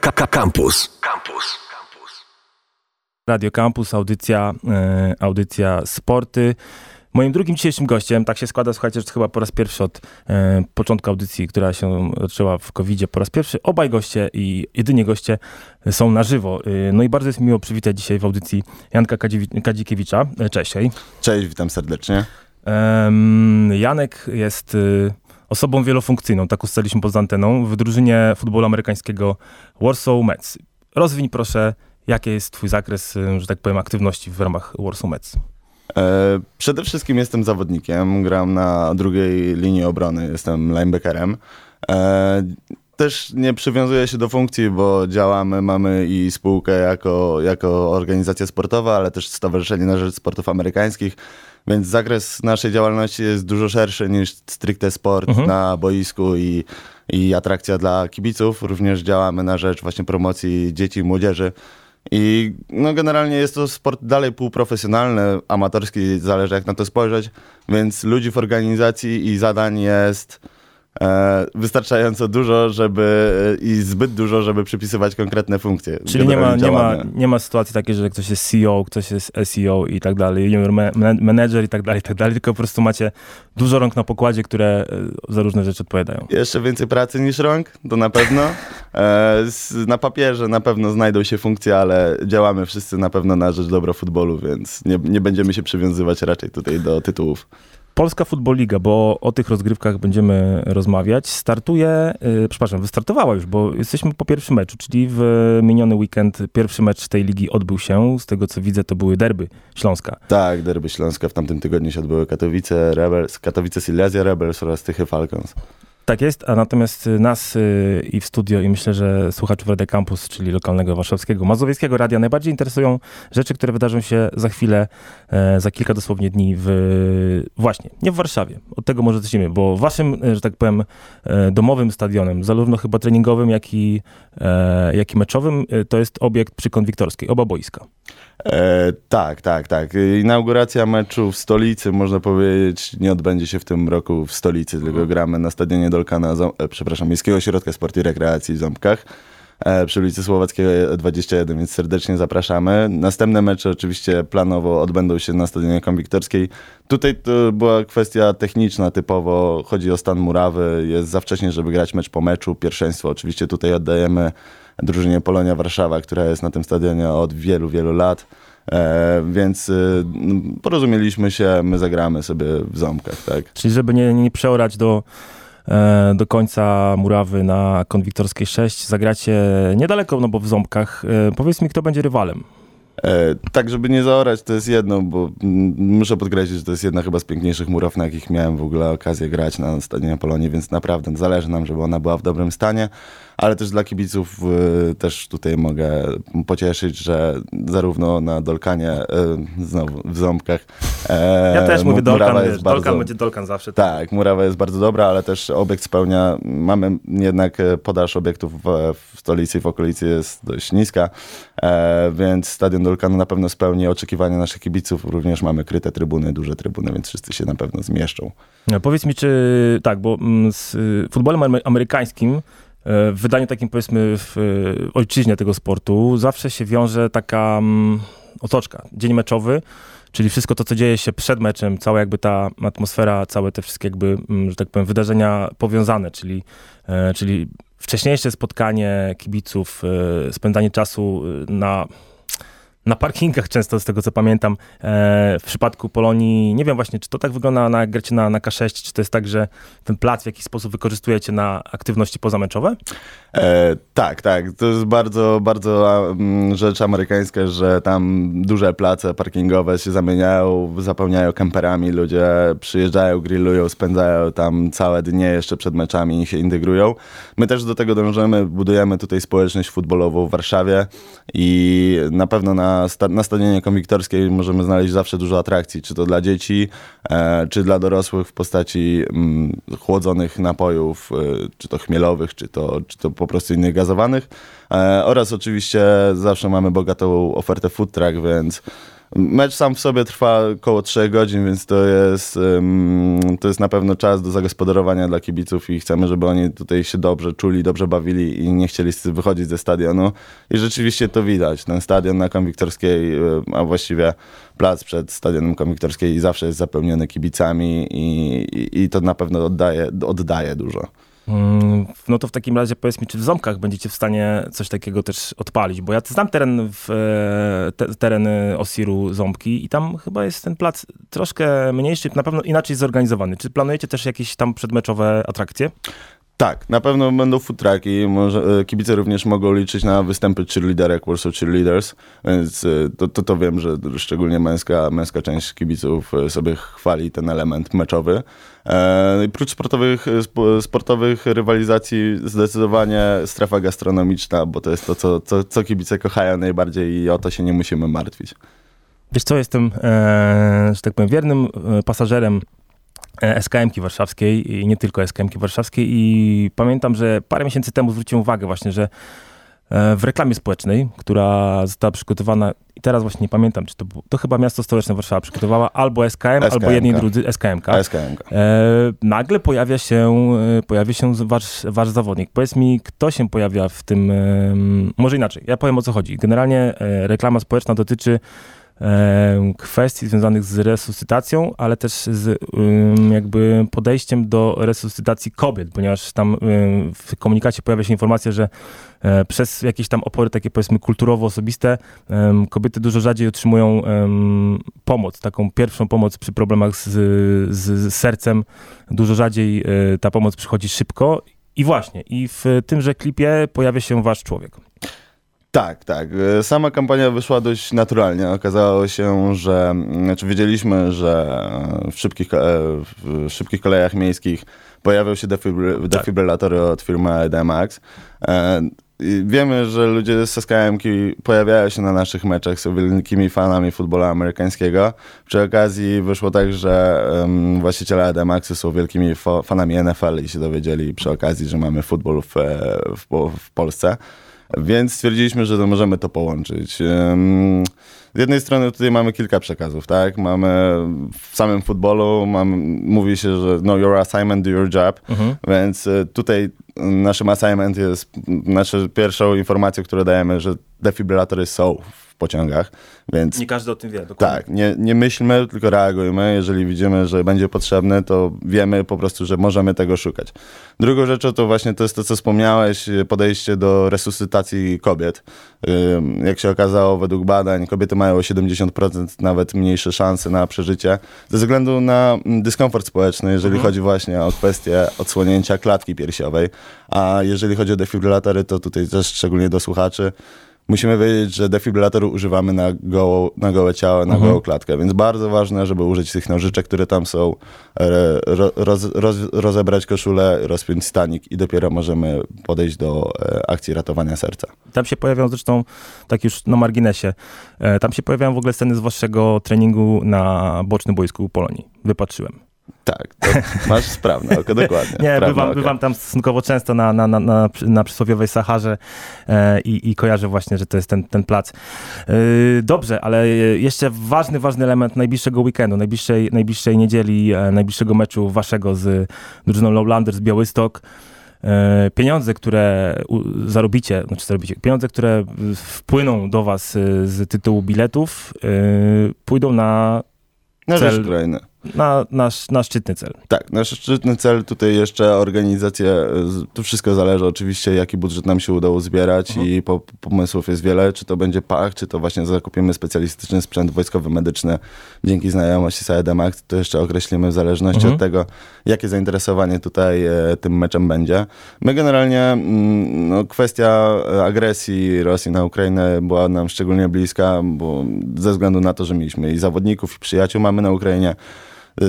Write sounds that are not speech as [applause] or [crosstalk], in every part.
Campus. Campus. Radio Campus, audycja, e, audycja sporty. Moim drugim dzisiejszym gościem, tak się składa, słuchajcie, że to chyba po raz pierwszy od e, początku audycji, która się zaczęła w covid po raz pierwszy, obaj goście i jedynie goście są na żywo. E, no i bardzo jest miło przywitać dzisiaj w audycji Janka Kadzi- Kadzikiewicza. E, Cześć. hej. Cześć, witam serdecznie. Janek jest y, osobą wielofunkcyjną, tak ustaliliśmy poza anteną, w drużynie futbolu amerykańskiego Warsaw Mets. Rozwiń proszę, jaki jest twój zakres, y, że tak powiem, aktywności w ramach Warsaw Mets. E, przede wszystkim jestem zawodnikiem, gram na drugiej linii obrony, jestem linebackerem. Też nie przywiązuję się do funkcji, bo działamy, mamy i spółkę jako, jako organizacja sportowa, ale też Stowarzyszenie na Rzecz Sportów Amerykańskich, więc zakres naszej działalności jest dużo szerszy niż stricte sport Mhm. na boisku i, i atrakcja dla kibiców. Również działamy na rzecz właśnie promocji dzieci i młodzieży. I no generalnie jest to sport dalej półprofesjonalny, amatorski, zależy jak na to spojrzeć, więc ludzi w organizacji i zadań jest e, wystarczająco dużo, żeby i zbyt dużo, żeby przypisywać konkretne funkcje. Czyli nie ma, nie, ma, nie ma sytuacji takiej, że ktoś jest CEO, ktoś jest SEO i tak dalej, junior ma- man- manager i tak dalej, i tak dalej, tylko po prostu macie dużo rąk na pokładzie, które y, za różne rzeczy odpowiadają. Jeszcze więcej pracy niż rąk, to na pewno. [laughs] E, na papierze na pewno znajdą się funkcje, ale działamy wszyscy na pewno na rzecz dobra futbolu, więc nie, nie będziemy się przywiązywać raczej tutaj do tytułów. Polska Football Liga, bo o tych rozgrywkach będziemy rozmawiać, startuje, yy, przepraszam, wystartowała już, bo jesteśmy po pierwszym meczu, czyli w miniony weekend pierwszy mecz tej ligi odbył się. Z tego co widzę, to były derby Śląska. Tak, derby Śląska w tamtym tygodniu się odbyły Katowice Rebels, Katowice Silesia Rebels oraz Tychy Falcons. Tak jest, a natomiast y, nas y, i w studio, i myślę, że słuchaczów Radio Campus, czyli lokalnego warszawskiego, mazowieckiego radia, najbardziej interesują rzeczy, które wydarzą się za chwilę, e, za kilka dosłownie dni w, właśnie, nie w Warszawie. Od tego może zacznijmy, bo waszym, e, że tak powiem, e, domowym stadionem, zarówno chyba treningowym, jak i, jak i meczowym, to jest obiekt przy Konwiktorskiej, oba boiska. E, tak, tak, tak. Inauguracja meczu w stolicy, można powiedzieć, nie odbędzie się w tym roku w stolicy, tylko gramy na stadionie Dolkana, e, przepraszam, Miejskiego Ośrodka Sportu i Rekreacji w Ząbkach. e, Przy ulicy Słowackiego 21, więc serdecznie zapraszamy. Następne mecze oczywiście planowo odbędą się na stadionie Konwiktorskiej. Tutaj to była kwestia techniczna typowo, chodzi o stan murawy, jest za wcześnie, żeby grać mecz po meczu. Pierwszeństwo oczywiście tutaj oddajemy drużynie Polonia Warszawa, która jest na tym stadionie od wielu, wielu lat. E, więc y, m, porozumieliśmy się, my zagramy sobie w ząbkach, tak? Czyli żeby nie, nie przeorać do, do końca murawy na Konwiktorskiej 6, zagracie niedaleko, no bo w Ząbkach. E, powiedz mi, kto będzie rywalem. E, tak, żeby nie zaorać, to jest jedno, bo muszę podkreślić, że to jest jedna chyba z piękniejszych muraw, na jakich miałem w ogóle okazję grać na stadionie Polonii, więc naprawdę zależy nam, żeby ona była w dobrym stanie, ale też dla kibiców y, też tutaj mogę pocieszyć, że zarówno na Dolkanie, y, znowu w Ząbkach, e, Ja też mówię Dolkan, murawa jest Dolkan bardzo- będzie Dolkan zawsze. Tak, murawa jest bardzo dobra, ale też obiekt spełnia, mamy jednak e, podaż obiektów w, w stolicy i w okolicy jest dość niska, e, więc Stadion Dolkanu na pewno spełni oczekiwania naszych kibiców. Również mamy kryte trybuny, duże trybuny, więc wszyscy się na pewno zmieszczą. No, powiedz mi, czy tak, bo mm, z y, futbolem amery- amerykańskim, w wydaniu takim powiedzmy w y, ojczyźnie tego sportu, zawsze się wiąże taka mm, otoczka, dzień meczowy, czyli wszystko to, co dzieje się przed meczem, cała jakby ta atmosfera, całe te wszystkie jakby, mm, że tak powiem, wydarzenia powiązane, czyli, e, czyli wcześniejsze spotkanie kibiców, e, spędzanie czasu na na parkingach często, z tego co pamiętam, e, w przypadku Polonii, nie wiem właśnie, czy to tak wygląda na gracie na, na K6, czy to jest tak, że ten plac w jakiś sposób wykorzystujecie na aktywności pozameczowe? E, tak, tak. To jest bardzo, bardzo rzecz amerykańska, że tam duże place parkingowe się zamieniają, zapełniają kamperami, ludzie przyjeżdżają, grillują, spędzają tam całe dnie jeszcze przed meczami i się integrują. My też do tego dążymy, budujemy tutaj społeczność futbolową w Warszawie i na pewno na, sta- na stadionie konwiktorskiej możemy znaleźć zawsze dużo atrakcji, czy to dla dzieci, e, czy dla dorosłych w postaci mm, chłodzonych napojów, e, czy to chmielowych, czy to, czy to po prostu innych gazowanych. E, oraz oczywiście zawsze mamy bogatą ofertę food truck, więc Mecz sam w sobie trwa około 3 godzin, więc to jest, to jest na pewno czas do zagospodarowania dla kibiców i chcemy, żeby oni tutaj się dobrze czuli, dobrze bawili i nie chcieli wychodzić ze stadionu. I rzeczywiście to widać. Ten stadion na Konwiktorskiej, a właściwie plac przed stadionem Konwiktorskiej zawsze jest zapełniony kibicami i, i, i to na pewno oddaje, oddaje dużo. Mm, no to w takim razie powiedz mi, czy w Ząbkach będziecie w stanie coś takiego też odpalić? Bo ja znam teren, w, e, te, teren Osiru Ząbki i tam chyba jest ten plac troszkę mniejszy, na pewno inaczej zorganizowany. Czy planujecie też jakieś tam przedmeczowe atrakcje? Tak, na pewno będą. Może, e, kibice również mogą liczyć na występy cheerleaderek, Warsaw Cheerleaders, więc e, to, to, to wiem, że szczególnie męska, męska część kibiców sobie chwali ten element meczowy. E, prócz sportowych, sportowych rywalizacji zdecydowanie strefa gastronomiczna, bo to jest to, co, co, co kibice kochają najbardziej i o to się nie musimy martwić. Wiesz co, jestem, e, że tak powiem, wiernym e, pasażerem e, SKM-ki warszawskiej i nie tylko SKM-ki warszawskiej i pamiętam, że parę miesięcy temu zwróciłem uwagę właśnie, że E, w reklamie społecznej, która została przygotowana i teraz właśnie nie pamiętam, czy to, to chyba miasto stołeczne Warszawa przygotowała albo SKM, SKM albo jedni drudzy SKMK. SKM. E, nagle pojawia się, e, pojawia się wasz, wasz zawodnik. Powiedz mi, kto się pojawia w tym, e, może inaczej, ja powiem o co chodzi. Generalnie e, reklama społeczna dotyczy kwestii związanych z resuscytacją, ale też z jakby podejściem do resuscytacji kobiet, ponieważ tam w komunikacie pojawia się informacja, że e, przez jakieś tam opory takie powiedzmy kulturowo-osobiste kobiety dużo rzadziej otrzymują pomoc, taką pierwszą pomoc przy problemach z, z, z sercem. Dużo rzadziej e, ta pomoc przychodzi szybko i właśnie, i w tymże klipie pojawia się wasz człowiek. Tak, tak. E, sama kampania wyszła dość naturalnie. Okazało się, że znaczy wiedzieliśmy, że w szybkich, e, w szybkich kolejach miejskich pojawią się defibry, defibrylatory od firmy EDMAX. E, wiemy, że ludzie z skm pojawiają się na naszych meczach, są wielkimi fanami futbolu amerykańskiego. Przy okazji wyszło tak, że um, właściciele EDMAXy są wielkimi fanami NFL i się dowiedzieli przy okazji, że mamy futbol w, w, w Polsce. Więc stwierdziliśmy, że to możemy to połączyć. Z jednej strony tutaj mamy kilka przekazów, tak? Mamy w samym futbolu, mamy, mówi się, że no your assignment, do your job, mhm. więc e, tutaj naszym assignment jest, znaczy pierwszą informacją, którą dajemy, że defibrylatory są w pociągach, więc... Nie każdy o tym wie, dokładnie. Tak, nie, nie myślmy, tylko reagujmy. Jeżeli widzimy, że będzie potrzebne, to wiemy po prostu, że możemy tego szukać. Drugą rzeczą to właśnie to jest to, co wspomniałeś, podejście do resuscytacji kobiet. Jak się okazało, według badań kobiety mają o 70% nawet mniejsze szanse na przeżycie ze względu na dyskomfort społeczny, jeżeli mhm. chodzi właśnie o kwestię odsłonięcia klatki piersiowej. A jeżeli chodzi o defibrylatory, to tutaj też szczególnie do słuchaczy, musimy wiedzieć, że defibrylatoru używamy na, goło, na gołe ciało, na mhm. gołą klatkę, więc bardzo ważne, żeby użyć tych nożyczek, które tam są, roz, roz, rozebrać koszulę, rozpiąć stanik i dopiero możemy podejść do e, akcji ratowania serca. Tam się pojawiają zresztą, tak już na marginesie, e, tam się pojawiają w ogóle sceny z waszego treningu na bocznym boisku Polonii. Wypatrzyłem. Tak, masz sprawne oko, [laughs] dokładnie. Nie, bywam, bywam, tam stosunkowo często na, na, na, na, na przysłowiowej Saharze e, i, i kojarzę właśnie, że to jest ten, ten plac. E, dobrze, ale jeszcze ważny, ważny element najbliższego weekendu, najbliższej, najbliższej niedzieli, e, najbliższego meczu waszego z drużyną Lowlanders Białystok. E, pieniądze, które zarobicie, znaczy zarobicie, pieniądze, które wpłyną do was e, z tytułu biletów, e, pójdą na, na cel, rzecz na nasz, na szczytny cel. Tak, nasz szczytny cel, tutaj jeszcze organizacja, tu wszystko zależy oczywiście, jaki budżet nam się udało zbierać mhm. i po, pomysłów jest wiele, czy to będzie PAK, czy to właśnie zakupimy specjalistyczny sprzęt wojskowy, medyczny dzięki znajomości Saedemax, to jeszcze określimy w zależności mhm. od tego, jakie zainteresowanie tutaj e, tym meczem będzie. My generalnie, mm, no, kwestia agresji Rosji na Ukrainę była nam szczególnie bliska, bo ze względu na to, że mieliśmy i zawodników, i przyjaciół mamy na Ukrainie,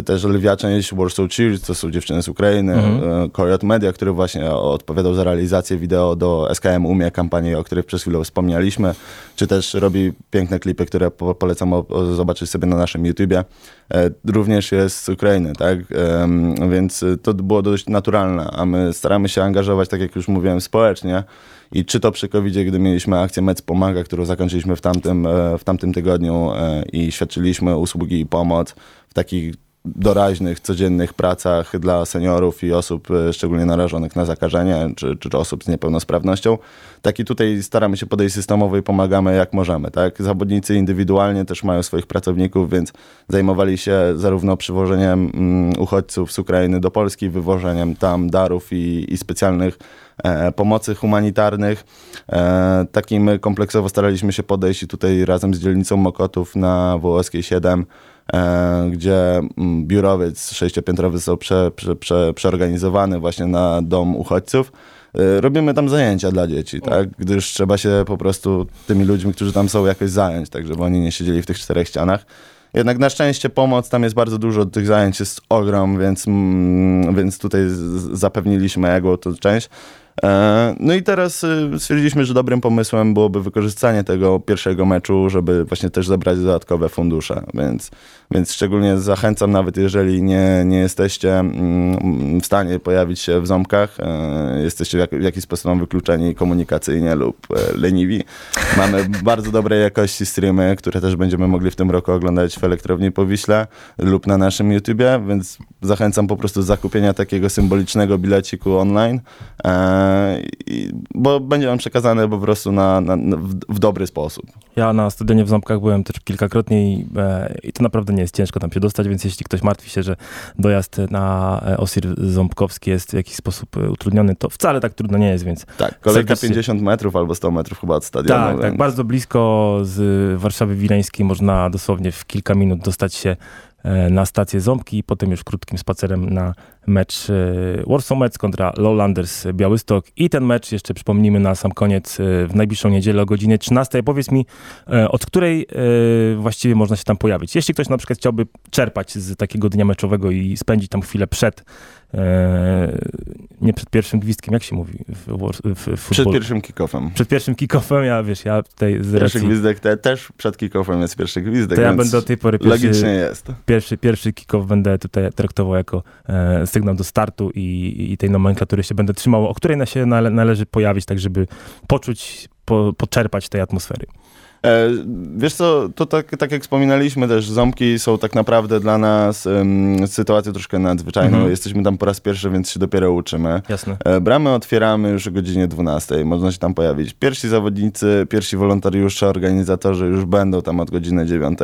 też lwia część Warsaw Cheers, to są dziewczyny z Ukrainy, mhm. Y, Media, który właśnie odpowiadał za realizację wideo do SKM Umie, kampanii, o której przed chwilą wspomnieliśmy, czy też robi piękne klipy, które polecam zobaczyć sobie na naszym YouTubie. E, również jest z Ukrainy, tak? Więc to było dość naturalne, a my staramy się angażować, tak jak już mówiłem, społecznie I czy to przy covid gdy mieliśmy akcję Mec Pomaga, którą zakończyliśmy w tamtym, w tamtym tygodniu i świadczyliśmy usługi i pomoc w takich doraźnych, codziennych pracach dla seniorów i osób e, szczególnie narażonych na zakażenie, czy, czy osób z niepełnosprawnością. Tak i tutaj staramy się podejść systemowo i pomagamy jak możemy. Tak? Zawodnicy indywidualnie też mają swoich pracowników, więc zajmowali się zarówno przywożeniem mm, uchodźców z Ukrainy do Polski, wywożeniem tam darów i, i specjalnych e, pomocy humanitarnych. E, takim kompleksowo staraliśmy się podejść i tutaj razem z dzielnicą Mokotów na Wołoskiej 7 E, gdzie mm, biurowiec sześciopiętrowy został prze, prze, prze, przeorganizowany właśnie na dom uchodźców. E, robimy tam zajęcia dla dzieci, tak? Gdyż trzeba się po prostu tymi ludźmi, którzy tam są, jakoś zająć, tak żeby oni nie siedzieli w tych czterech ścianach. Jednak na szczęście pomoc, tam jest bardzo dużo, tych zajęć jest ogrom, więc, mm, więc tutaj zapewniliśmy jego część. E, no i teraz y, stwierdziliśmy, że dobrym pomysłem byłoby wykorzystanie tego pierwszego meczu, żeby właśnie też zebrać dodatkowe fundusze, więc, więc szczególnie zachęcam, nawet jeżeli nie, nie jesteście mm, w stanie pojawić się w ząbkach, e, jesteście w jakiś sposób wykluczeni komunikacyjnie lub e, leniwi. Mamy bardzo dobrej jakości streamy, które też będziemy mogli w tym roku oglądać w Elektrowni Powiśle lub na naszym YouTubie, więc zachęcam po prostu do zakupienia takiego symbolicznego bileciku online bo będzie on przekazany po prostu na, na, w, w, dobry sposób. Ja na stadionie w Ząbkach byłem też kilkakrotnie i, e, i, to naprawdę nie jest ciężko tam się dostać, więc jeśli ktoś martwi się, że dojazd na e, Osir Ząbkowski jest w jakiś sposób e, utrudniony, to wcale tak trudno nie jest, więc... Tak, kolejka serdecznie... 50 metrów albo 100 metrów chyba od stadionu. Tak, tak więc... tak, bardzo blisko z Warszawy Wileńskiej można dosłownie w kilka minut dostać się na stację Ząbki i potem już krótkim spacerem na mecz e, Warsaw Mets kontra Lowlanders Białystok i ten mecz jeszcze przypomnijmy na sam koniec e, w najbliższą niedzielę o godzinie 13. Powiedz mi, od której właściwie można się tam pojawić? Jeśli ktoś na przykład chciałby czerpać z takiego dnia meczowego i spędzić tam chwilę przed E, nie przed pierwszym gwizdkiem, jak się mówi w, w, w Przed pierwszym kickoffem. Przed pierwszym kickoffem, ja wiesz, ja tutaj z Pierwszy gwizdek te, też przed kickoffem jest pierwszy gwizdek, To ja będę do tej pory pierwszy, logicznie jest. Pierwszy, pierwszy kickoff będę tutaj traktował jako e, sygnał do startu i, i tej nomenklatury się będę trzymał, o której się nale, należy pojawić, tak żeby poczuć, po, poczerpać tej atmosfery. E, wiesz co, to tak, tak jak wspominaliśmy też, ząbki są tak naprawdę dla nas um, sytuacją troszkę nadzwyczajną. Mhm. Jesteśmy tam po raz pierwszy, więc się dopiero uczymy. Jasne. E, bramy otwieramy już o godzinie 12. Można się tam pojawić. Pierwsi zawodnicy, pierwsi wolontariusze, organizatorzy już będą tam od godziny 9.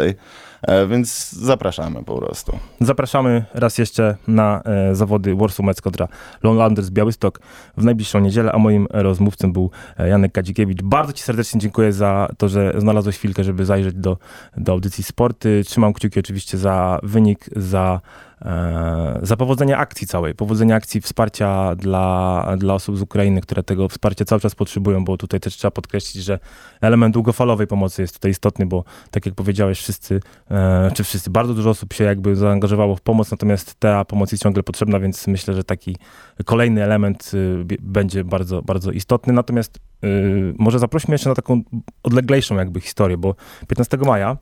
E, więc zapraszamy po prostu. Zapraszamy raz jeszcze na e, zawody Warsaw Mets kontra Lowlanders Białystok w najbliższą niedzielę, a moim rozmówcą był Janek Kadzikiewicz. Bardzo ci serdecznie dziękuję za to, że znalazłeś chwilkę, żeby zajrzeć do, do audycji sporty. Trzymam kciuki oczywiście za wynik, za E, za powodzenie akcji całej, powodzenie akcji wsparcia dla, dla osób z Ukrainy, które tego wsparcia cały czas potrzebują, bo tutaj też trzeba podkreślić, że element długofalowej pomocy jest tutaj istotny, bo tak jak powiedziałeś, wszyscy, e, czy wszyscy, bardzo dużo osób się jakby zaangażowało w pomoc, natomiast ta pomoc jest ciągle potrzebna, więc myślę, że taki kolejny element y, będzie bardzo, bardzo istotny. Natomiast y, może zaprośmy jeszcze na taką odleglejszą jakby historię, bo 15 maja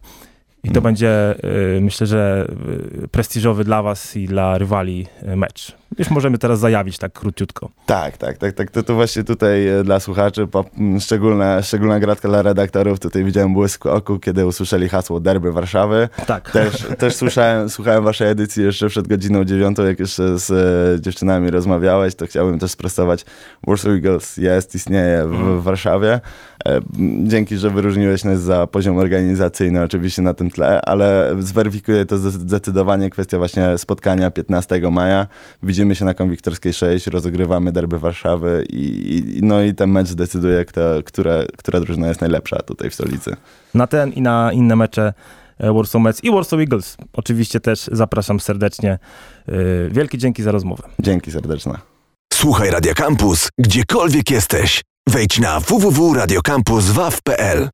i to hmm. będzie, y, myślę, że y, prestiżowy dla was i dla rywali y, mecz. Już możemy teraz zajawić tak króciutko. Tak, tak, tak, tak. To, to właśnie tutaj e, dla słuchaczy szczególna, szczególna gratka dla redaktorów. Tutaj widziałem błysk oku, kiedy usłyszeli hasło derby Warszawy. Tak. Też, też słyszałem, słuchałem waszej edycji jeszcze przed godziną dziewiątą, jak jeszcze z e, dziewczynami rozmawiałeś, to chciałbym też sprostować. Warsaw Eagles jest, istnieje w, w Warszawie. E, dzięki, że wyróżniłeś nas za poziom organizacyjny oczywiście na tym tle, ale zweryfikuje to zdecydowanie kwestia właśnie spotkania 15 maja. Widzimy widzimy się na Konwiktorskiej 6, rozegrywamy derby Warszawy i, i, no i ten mecz zdecyduje, kto, która, która drużyna jest najlepsza tutaj w stolicy. Na ten i na inne mecze e, Warsaw Mets i Warsaw Eagles. Oczywiście też zapraszam serdecznie. E, wielkie dzięki za rozmowę. Dzięki serdeczne. Słuchaj Radio Campus, gdziekolwiek jesteś. Wejdź na www.radiocampus.waw.pl